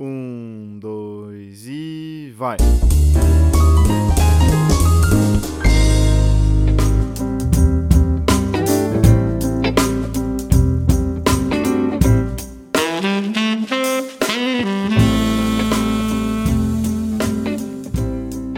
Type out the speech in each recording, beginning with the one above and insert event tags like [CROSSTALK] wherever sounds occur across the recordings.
Um, dois e vai!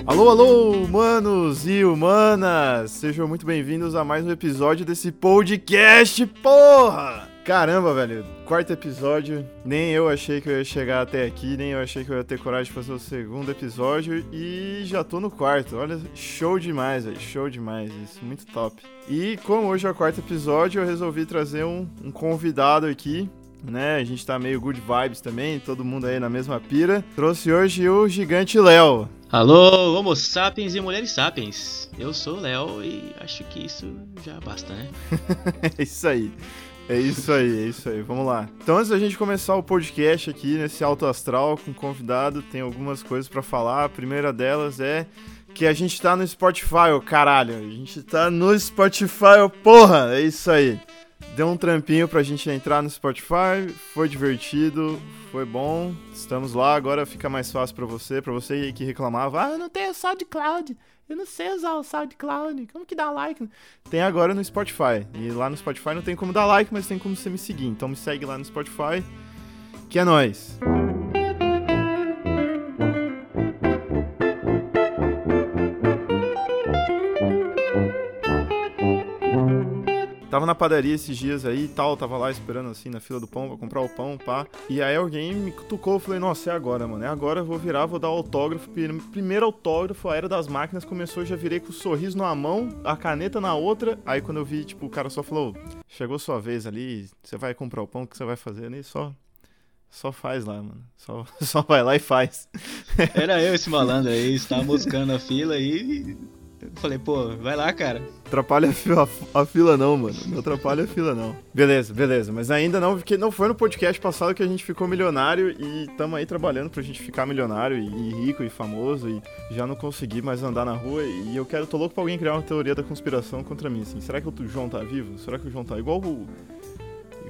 Alô, alô, humanos e humanas! Sejam muito bem-vindos a mais um episódio desse podcast, porra! Caramba, velho, quarto episódio. Nem eu achei que eu ia chegar até aqui, nem eu achei que eu ia ter coragem de fazer o segundo episódio e já tô no quarto. Olha, show demais, velho, show demais, isso, muito top. E como hoje é o quarto episódio, eu resolvi trazer um, um convidado aqui né? A gente tá meio good vibes também, todo mundo aí na mesma pira. Trouxe hoje o gigante Léo. Alô, Homo sapiens e mulheres sapiens. Eu sou o Léo e acho que isso já basta, né? [LAUGHS] é isso aí. É isso aí, é isso aí. Vamos lá. Então, antes da gente começar o podcast aqui nesse alto astral com convidado, tem algumas coisas para falar. A primeira delas é que a gente tá no Spotify, caralho. A gente tá no Spotify, porra. É isso aí. Deu um trampinho pra gente entrar no Spotify, foi divertido, foi bom. Estamos lá, agora fica mais fácil para você, para você que reclamava: "Ah, eu não tenho SoundCloud. Eu não sei usar o SoundCloud. Como que dá like?" Tem agora no Spotify. E lá no Spotify não tem como dar like, mas tem como você me seguir. Então me segue lá no Spotify, que é nós. Tava na padaria esses dias aí e tal, tava lá esperando assim na fila do pão pra comprar o pão, pá. E aí alguém me cutucou, eu falei, nossa, é agora, mano. É agora, eu vou virar, vou dar autógrafo. Primeiro autógrafo, a era das máquinas começou, já virei com o sorriso numa mão, a caneta na outra. Aí quando eu vi, tipo, o cara só falou, chegou sua vez ali, você vai comprar o pão, o que você vai fazer? Nem só. Só faz lá, mano. Só, [LAUGHS] só vai lá e faz. Era eu esse malandro aí, estava buscando a fila aí eu falei, pô, vai lá, cara. Atrapalha a fila, a fila não, mano. Não atrapalha a fila não. Beleza, beleza. Mas ainda não, porque não foi no podcast passado que a gente ficou milionário e tamo aí trabalhando pra gente ficar milionário e, rico e famoso e já não consegui mais andar na rua e eu quero, tô louco pra alguém criar uma teoria da conspiração contra mim, assim. Será que o João tá vivo? Será que o João tá igual o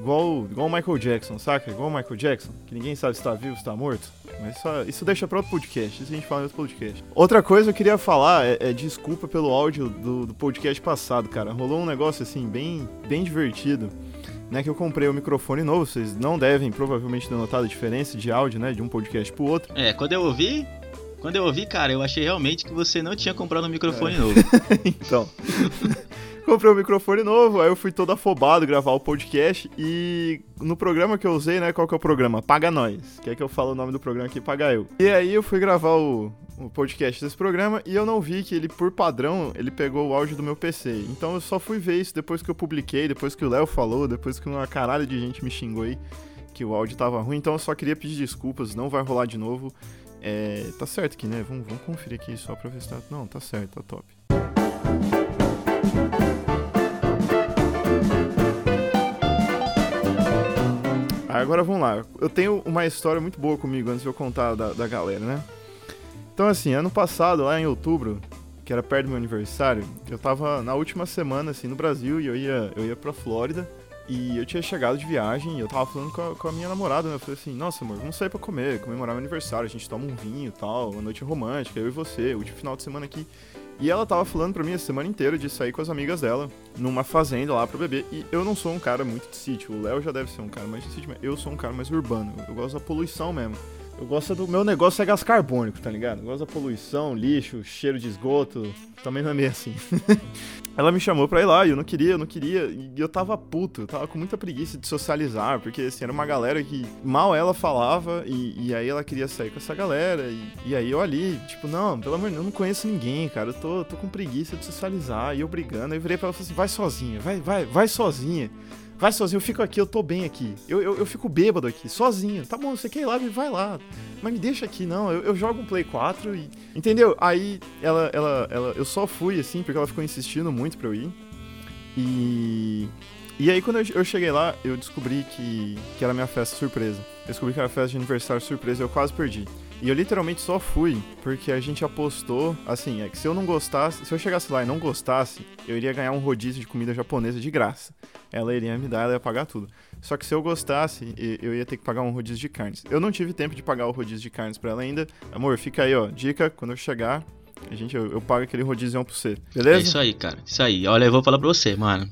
Igual, igual o Michael Jackson, saca? Igual o Michael Jackson, que ninguém sabe se tá vivo, se tá morto. Mas isso, isso deixa pra outro podcast, isso a gente fala em outro podcast. Outra coisa que eu queria falar é, é desculpa pelo áudio do, do, podcast passado, cara. Rolou um negócio assim, bem, bem divertido. Né, que eu comprei o um microfone novo, vocês não devem provavelmente ter notado a diferença de áudio, né, de um podcast pro outro. É, quando eu ouvi, quando eu ouvi, cara, eu achei realmente que você não tinha comprado um microfone é. novo. [LAUGHS] então. [LAUGHS] [LAUGHS] comprei um microfone novo, aí eu fui todo afobado gravar o podcast e no programa que eu usei, né, qual que é o programa? Paga Nós. Quer que eu fale o nome do programa aqui? Paga Eu. E aí eu fui gravar o, o podcast desse programa e eu não vi que ele, por padrão, ele pegou o áudio do meu PC. Então eu só fui ver isso depois que eu publiquei, depois que o Léo falou, depois que uma caralho de gente me xingou aí que o áudio tava ruim. Então eu só queria pedir desculpas, não vai rolar de novo. É, tá certo aqui, né? Vamos, vamos conferir aqui só pra ver se tá. Não, tá certo, tá top. Agora vamos lá. Eu tenho uma história muito boa comigo antes de eu contar da, da galera, né? Então, assim, ano passado, lá em outubro, que era perto do meu aniversário, eu tava na última semana, assim, no Brasil e eu ia, eu ia pra Flórida. E eu tinha chegado de viagem e eu tava falando com a, com a, minha namorada, né? Eu falei assim, nossa, amor, vamos sair pra comer, comemorar meu aniversário, a gente toma um vinho e tal, uma noite romântica, eu e você, último final de semana aqui. E ela tava falando pra mim a semana inteira de sair com as amigas dela numa fazenda lá pro bebê. E eu não sou um cara muito de sítio. O Léo já deve ser um cara mais de sítio, mas eu sou um cara mais urbano. Eu gosto da poluição mesmo. Eu gosto do. Meu negócio é gás carbônico, tá ligado? Eu gosto da poluição, lixo, cheiro de esgoto. Também não é meio assim. [LAUGHS] ela me chamou pra ir lá e eu não queria, eu não queria. E eu tava puto, eu tava com muita preguiça de socializar, porque assim, era uma galera que mal ela falava e, e aí ela queria sair com essa galera. E, e aí eu ali, tipo, não, pelo amor de Deus, eu não conheço ninguém, cara. Eu tô, tô com preguiça de socializar. E eu brigando. Aí eu virei pra ela e falei assim: vai sozinha, vai, vai, vai sozinha. Vai sozinho, eu fico aqui, eu tô bem aqui. Eu, eu, eu fico bêbado aqui, sozinho. Tá bom, você quer ir lá, vai lá. Mas me deixa aqui, não. Eu, eu jogo um Play 4 e. Entendeu? Aí ela, ela, ela. Eu só fui assim, porque ela ficou insistindo muito pra eu ir. E. E aí quando eu, eu cheguei lá, eu descobri que, que era minha festa surpresa. descobri que era festa de aniversário surpresa e eu quase perdi. E eu literalmente só fui porque a gente apostou, assim, é que se eu não gostasse, se eu chegasse lá e não gostasse, eu iria ganhar um rodízio de comida japonesa de graça. Ela iria me dar, ela ia pagar tudo. Só que se eu gostasse, eu ia ter que pagar um rodízio de carnes. Eu não tive tempo de pagar o rodízio de carnes pra ela ainda. Amor, fica aí, ó. Dica, quando eu chegar, a gente, eu, eu pago aquele rodízio pra você. Beleza? É isso aí, cara. Isso aí. Olha, eu vou falar pra você, mano.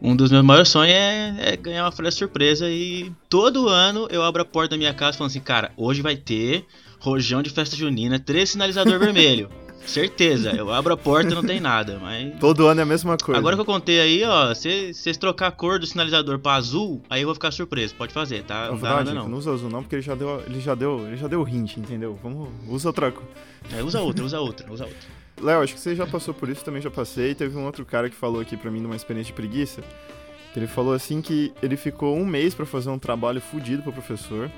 Um dos meus maiores sonhos é, é, ganhar uma festa surpresa e todo ano eu abro a porta da minha casa falando assim, cara, hoje vai ter rojão de festa junina, três sinalizador vermelho. Certeza, eu abro a porta e não tem nada, mas. Todo ano é a mesma coisa. Agora que eu contei aí, ó, se vocês trocar a cor do sinalizador pra azul, aí eu vou ficar surpreso. Pode fazer, tá? Não, não dá nada, não. não usa azul não, porque ele já deu, ele já deu, ele já deu hint, entendeu? Vamos, usa outra cor. É, usa outra, usa outra, usa outra. Léo, acho que você já passou por isso, também já passei. Teve um outro cara que falou aqui pra mim de uma experiência de preguiça. Que ele falou assim que ele ficou um mês pra fazer um trabalho fudido pro professor.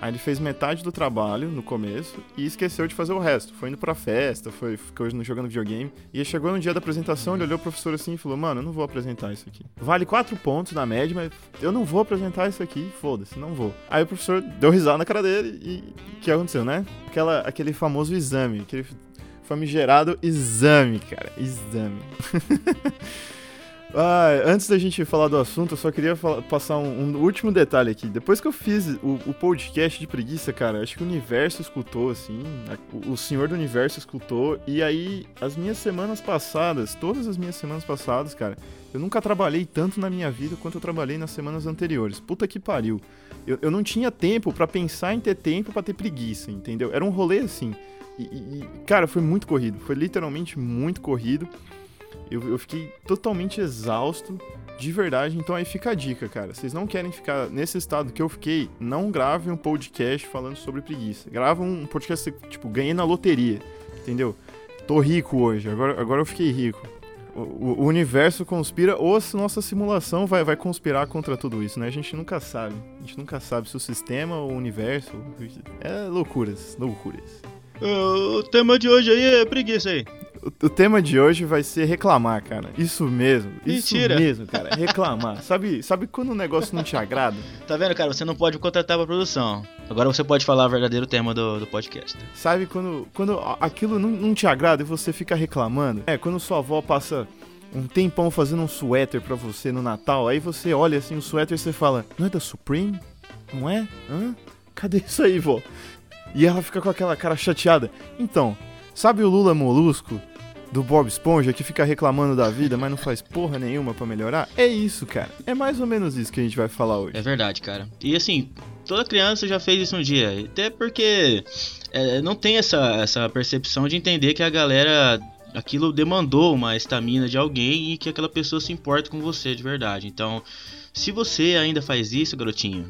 Aí ele fez metade do trabalho no começo e esqueceu de fazer o resto. Foi indo pra festa, foi ficou jogando videogame. E chegou no dia da apresentação, ele olhou o professor assim e falou: Mano, eu não vou apresentar isso aqui. Vale quatro pontos na média, mas eu não vou apresentar isso aqui, foda-se, não vou. Aí o professor deu risada na cara dele e o que aconteceu, né? Aquela, aquele famoso exame, aquele famigerado exame, cara. Exame. [LAUGHS] Ah, antes da gente falar do assunto, eu só queria falar, passar um, um, último detalhe aqui. Depois que eu fiz o, o, podcast de preguiça, cara, acho que o universo escutou, assim. A, o, senhor do universo escutou. E aí, as minhas semanas passadas, todas as minhas semanas passadas, cara, eu nunca trabalhei tanto na minha vida quanto eu trabalhei nas semanas anteriores. Puta que pariu. Eu, eu não tinha tempo para pensar em ter tempo para ter preguiça, entendeu? Era um rolê assim. E, e, cara, foi muito corrido. Foi literalmente muito corrido. Eu, eu, fiquei totalmente exausto, de verdade. Então aí fica a dica, cara. Vocês não querem ficar nesse estado que eu fiquei, não gravem um podcast falando sobre preguiça. Grava um podcast, tipo, ganhei na loteria, entendeu? Tô rico hoje, agora, agora eu fiquei rico. O, o, universo conspira ou a nossa simulação vai, vai conspirar contra tudo isso, né? A gente nunca sabe. A gente nunca sabe se o sistema o universo. É loucuras, loucuras. O tema de hoje aí é preguiça aí. O, o tema de hoje vai ser reclamar, cara. Isso mesmo. Mentira. Isso mesmo, cara. Reclamar. [LAUGHS] sabe, sabe quando o negócio não te agrada? Tá vendo, cara? Você não pode contratar pra produção. Agora você pode falar o verdadeiro tema do, do podcast. Sabe quando, quando aquilo não, não te agrada e você fica reclamando? É, quando sua avó passa um tempão fazendo um suéter pra você no Natal, aí você olha assim o suéter e você fala, não é da Supreme? Não é? Hã? Cadê [LAUGHS] isso aí, vó? E ela fica com aquela cara chateada. Então, sabe o Lula Molusco do Bob Esponja que fica reclamando da vida, mas não faz porra nenhuma para melhorar? É isso, cara. É mais ou menos isso que a gente vai falar hoje. É verdade, cara. E assim, toda criança já fez isso um dia. Até porque é, não tem essa, essa percepção de entender que a galera. Aquilo demandou uma estamina de alguém e que aquela pessoa se importa com você de verdade. Então, se você ainda faz isso, garotinho,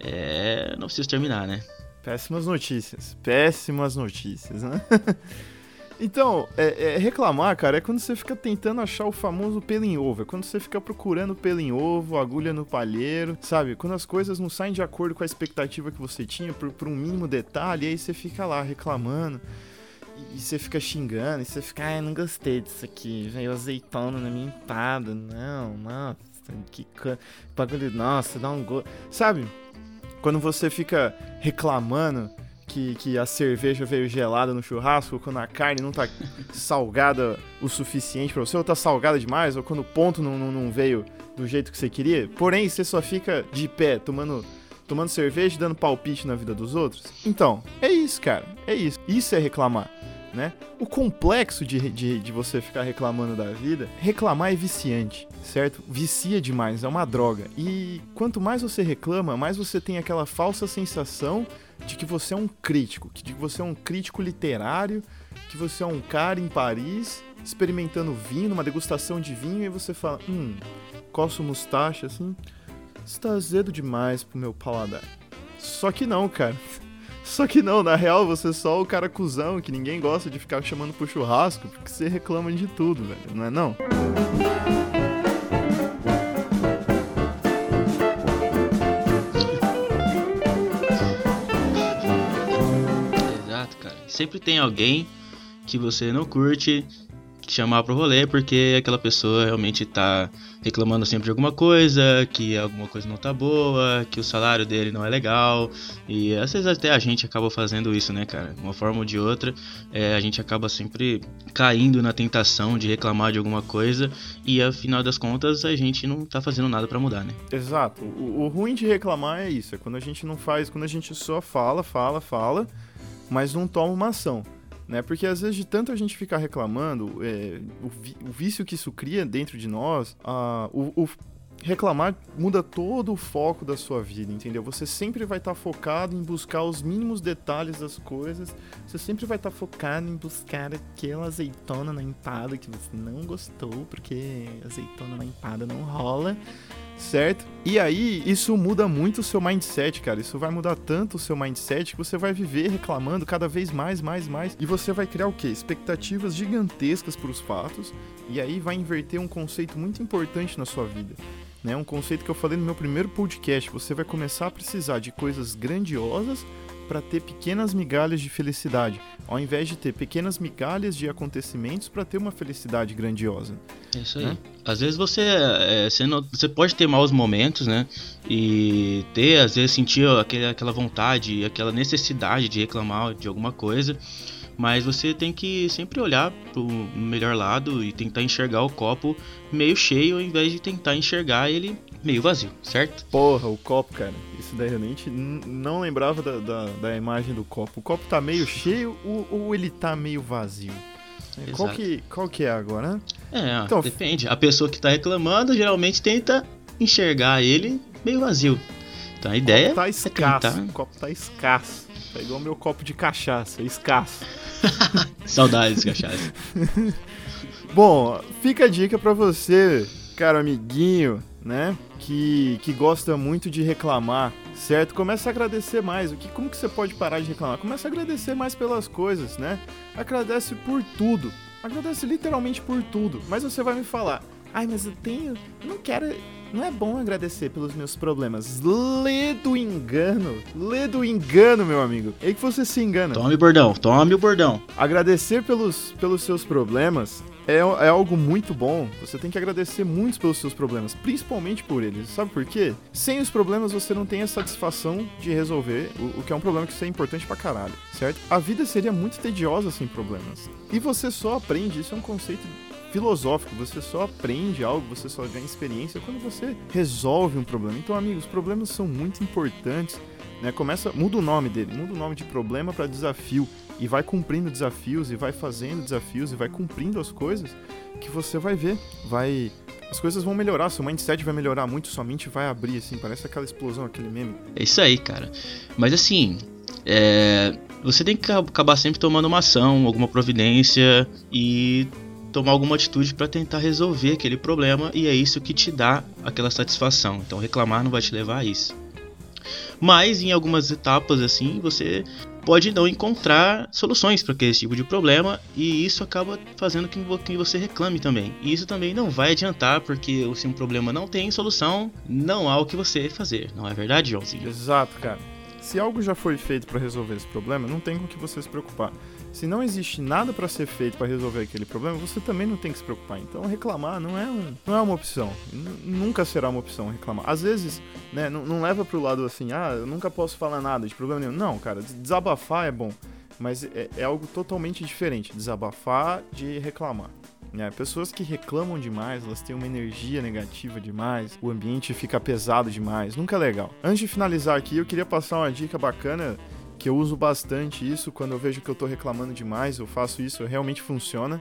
é. Não precisa terminar, né? Péssimas notícias. Péssimas notícias, né? [LAUGHS] então, é, é, reclamar, cara, é quando você fica tentando achar o famoso pelo em ovo. É quando você fica procurando pelo em ovo, agulha no palheiro, sabe? Quando as coisas não saem de acordo com a expectativa que você tinha por, por um mínimo detalhe, aí você fica lá reclamando. E, você fica xingando, e você fica, ai, não gostei disso aqui, veio azeitona na minha empada. Não, nossa, que bagulho, nossa, dá um gosto. Sabe? Quando você fica reclamando que, que a cerveja veio gelada no churrasco, quando a carne não tá [LAUGHS] salgada o suficiente para você, ou tá salgada demais, ou quando o ponto não, não, não veio do jeito que você queria, porém você só fica de pé tomando tomando cerveja e dando palpite na vida dos outros. Então, é isso, cara. É isso. Isso é reclamar. Né? O complexo de, de, de, você ficar reclamando da vida, reclamar é viciante, certo? Vicia demais, é uma droga. E quanto mais você reclama, mais você tem aquela falsa sensação de que você é um crítico, de que você é um crítico literário, que você é um cara em Paris experimentando vinho, numa degustação de vinho, e você fala, hum, coço mustache assim, está azedo demais pro meu paladar. Só que não, cara. [LAUGHS] Só que não, na real você é só o cara cuzão que ninguém gosta de ficar chamando pro churrasco porque você reclama de tudo, velho, não é não? Sempre tem alguém que você não curte chamar pro rolê porque aquela pessoa realmente tá reclamando sempre de alguma coisa, que alguma coisa não tá boa, que o salário dele não é legal. E às vezes até a gente acaba fazendo isso, né, cara? De uma forma ou de outra, é, a gente acaba sempre caindo na tentação de reclamar de alguma coisa e afinal das contas a gente não tá fazendo nada para mudar, né? Exato. O, o ruim de reclamar é isso, é quando a gente não faz, quando a gente só fala, fala, fala, mas não toma uma ação né? Porque às vezes de tanto a gente ficar reclamando, é, o, o, vício que isso cria dentro de nós, a, o, o, reclamar muda todo o foco da sua vida, entendeu? Você sempre vai estar tá focado em buscar os mínimos detalhes das coisas, você sempre vai estar tá focado em buscar aquela azeitona na empada que você não gostou, porque azeitona na empada não rola certo? E aí, isso muda muito o seu mindset, cara. Isso vai mudar tanto o seu mindset que você vai viver reclamando cada vez mais, mais, mais. E você vai criar o quê? Expectativas gigantescas para os fatos. E aí vai inverter um conceito muito importante na sua vida. Né? Um conceito que eu falei no meu primeiro podcast. Você vai começar a precisar de coisas grandiosas para ter pequenas migalhas de felicidade, ao invés de ter pequenas migalhas de acontecimentos para ter uma felicidade grandiosa. É isso aí. Né? Às vezes você, é, você, não, você, pode ter maus momentos, né? E ter, às vezes, sentir aquele, aquela vontade, aquela necessidade de reclamar de alguma coisa. Mas você tem que sempre olhar pro melhor lado e tentar enxergar o copo meio cheio, ao invés de tentar enxergar ele meio vazio, certo? Porra, o copo, cara. Isso daí realmente não lembrava da, da, da, imagem do copo. O copo tá meio cheio ou, ou ele tá meio vazio? Qual que, qual que é agora, né? É, então, depende. A pessoa que tá reclamando geralmente tenta enxergar ele meio vazio. Então a ideia copo tá escasso. É tentar... O copo tá escasso. Tá igual meu copo de cachaça, escasso. [LAUGHS] Saudades de cachaça. [LAUGHS] Bom, fica a dica para você, caro amiguinho, né? Que, que gosta muito de reclamar, certo? Começa a agradecer mais. O que, como que você pode parar de reclamar? Começa a agradecer mais pelas coisas, né? Agradece por tudo. Agradece literalmente por tudo. Mas você vai me falar, ai, mas eu tenho. Eu não quero. Não é bom agradecer pelos meus problemas. Lê do engano. Lê do engano, meu amigo. É que você se engana. Tome o bordão, tome o bordão. Agradecer pelos, pelos seus problemas é, é algo muito bom. Você tem que agradecer muito pelos seus problemas, principalmente por eles. Sabe por quê? Sem os problemas você não tem a satisfação de resolver, o, o que é um problema que isso é importante pra caralho, certo? A vida seria muito tediosa sem problemas. E você só aprende, isso é um conceito filosófico, você só aprende algo, você só ganha experiência quando você resolve um problema. Então, amigos, problemas são muito importantes. Né? Começa, muda o nome dele, muda o nome de problema para desafio e vai cumprindo desafios e vai fazendo desafios e vai cumprindo as coisas que você vai ver, vai as coisas vão melhorar, seu mindset vai melhorar muito, sua mente vai abrir assim, parece aquela explosão, aquele meme. É isso aí, cara. Mas assim, é... você tem que acabar sempre tomando uma ação, alguma providência e tomar alguma atitude para tentar resolver aquele problema e é isso que te dá aquela satisfação. Então reclamar não vai te levar a isso. Mas em algumas etapas assim, você pode não encontrar soluções para aquele tipo de problema e isso acaba fazendo com que você reclame também. E isso também não vai adiantar porque se um problema não tem solução, não há o que você fazer. Não é verdade, Joãozinho? Exato, cara. Se algo já foi feito para resolver esse problema, não tem com que você se preocupar. Se não existe nada para ser feito para resolver aquele problema, você também não tem que se preocupar. Então reclamar não é, um, não é uma opção. Nunca será uma opção reclamar. Às vezes, né, não, leva pro lado assim, ah, eu nunca posso falar nada de problema nenhum. Não, cara, desabafar é bom. Mas é, é algo totalmente diferente. Desabafar de reclamar. Né? Pessoas que reclamam demais, elas têm uma energia negativa demais, o ambiente fica pesado demais, nunca é legal. Antes de finalizar aqui, eu queria passar uma dica bacana que eu uso bastante isso quando eu vejo que eu tô reclamando demais, eu faço isso, realmente funciona.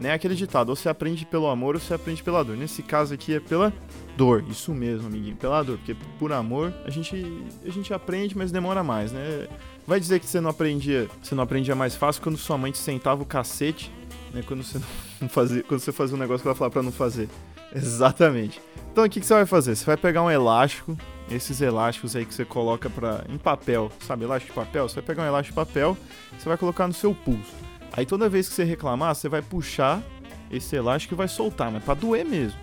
Né? Aquele ditado, ou você aprende pelo amor ou você aprende pela dor. Nesse caso aqui é pela dor, isso mesmo, amiguinho, pela dor, porque por amor a gente, a gente aprende, mas demora mais, né? Vai dizer que você não aprendia, você não aprendia mais fácil quando sua mãe te sentava o cacete, né? Quando você [LAUGHS] não fazia, quando você fazia um negócio que ela falava para não fazer. Exatamente. Então o que, que você vai fazer? Você vai pegar um elástico, esses elásticos aí que você coloca pra, em papel, sabe, elástico de papel? Você vai pegar um elástico de papel, você vai colocar no seu pulso. Aí toda vez que você reclamar, você vai puxar esse elástico e vai soltar, mas pra doer mesmo.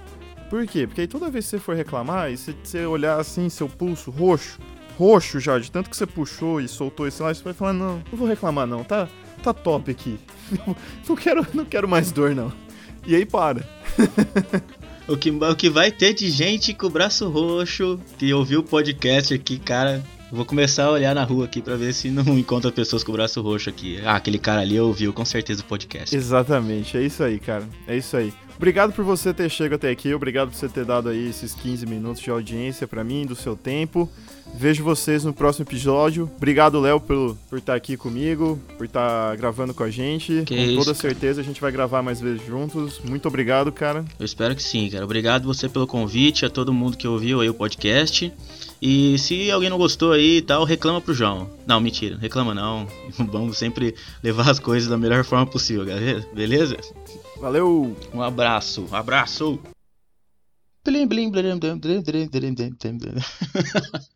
Por quê? Porque aí toda vez que você for reclamar, e você olhar assim, seu pulso roxo, roxo já, de tanto que você puxou e soltou esse elástico, você vai falar, não, não vou reclamar não, tá, tá top aqui. [LAUGHS] não quero, não quero mais dor não. E aí para. [LAUGHS] o, que, o que vai ter de gente com o braço roxo que ouviu o podcast aqui, cara. Vou começar a olhar na rua aqui para ver se não encontra pessoas com o braço roxo aqui. Ah, aquele cara ali ouviu com certeza o podcast. Exatamente, é isso aí, cara. É isso aí. Obrigado por você ter chegado até aqui, obrigado por você ter dado aí esses 15 minutos de audiência para mim, do seu tempo. Vejo vocês no próximo episódio. Obrigado, Léo, por, por estar aqui comigo, por estar gravando com a gente. Que com isso, toda cara. certeza a gente vai gravar mais vezes juntos. Muito obrigado, cara. Eu espero que sim, cara. Obrigado você pelo convite, a todo mundo que ouviu aí o podcast. E se alguém não gostou aí e tal, reclama pro João. Não, mentira, reclama não. [LAUGHS] Vamos sempre levar as coisas da melhor forma possível, galera. Beleza? Valeu! Um abraço, um abraço. Blim, blim, blim, blim, blim, blim, blim, blim, blim. [LAUGHS]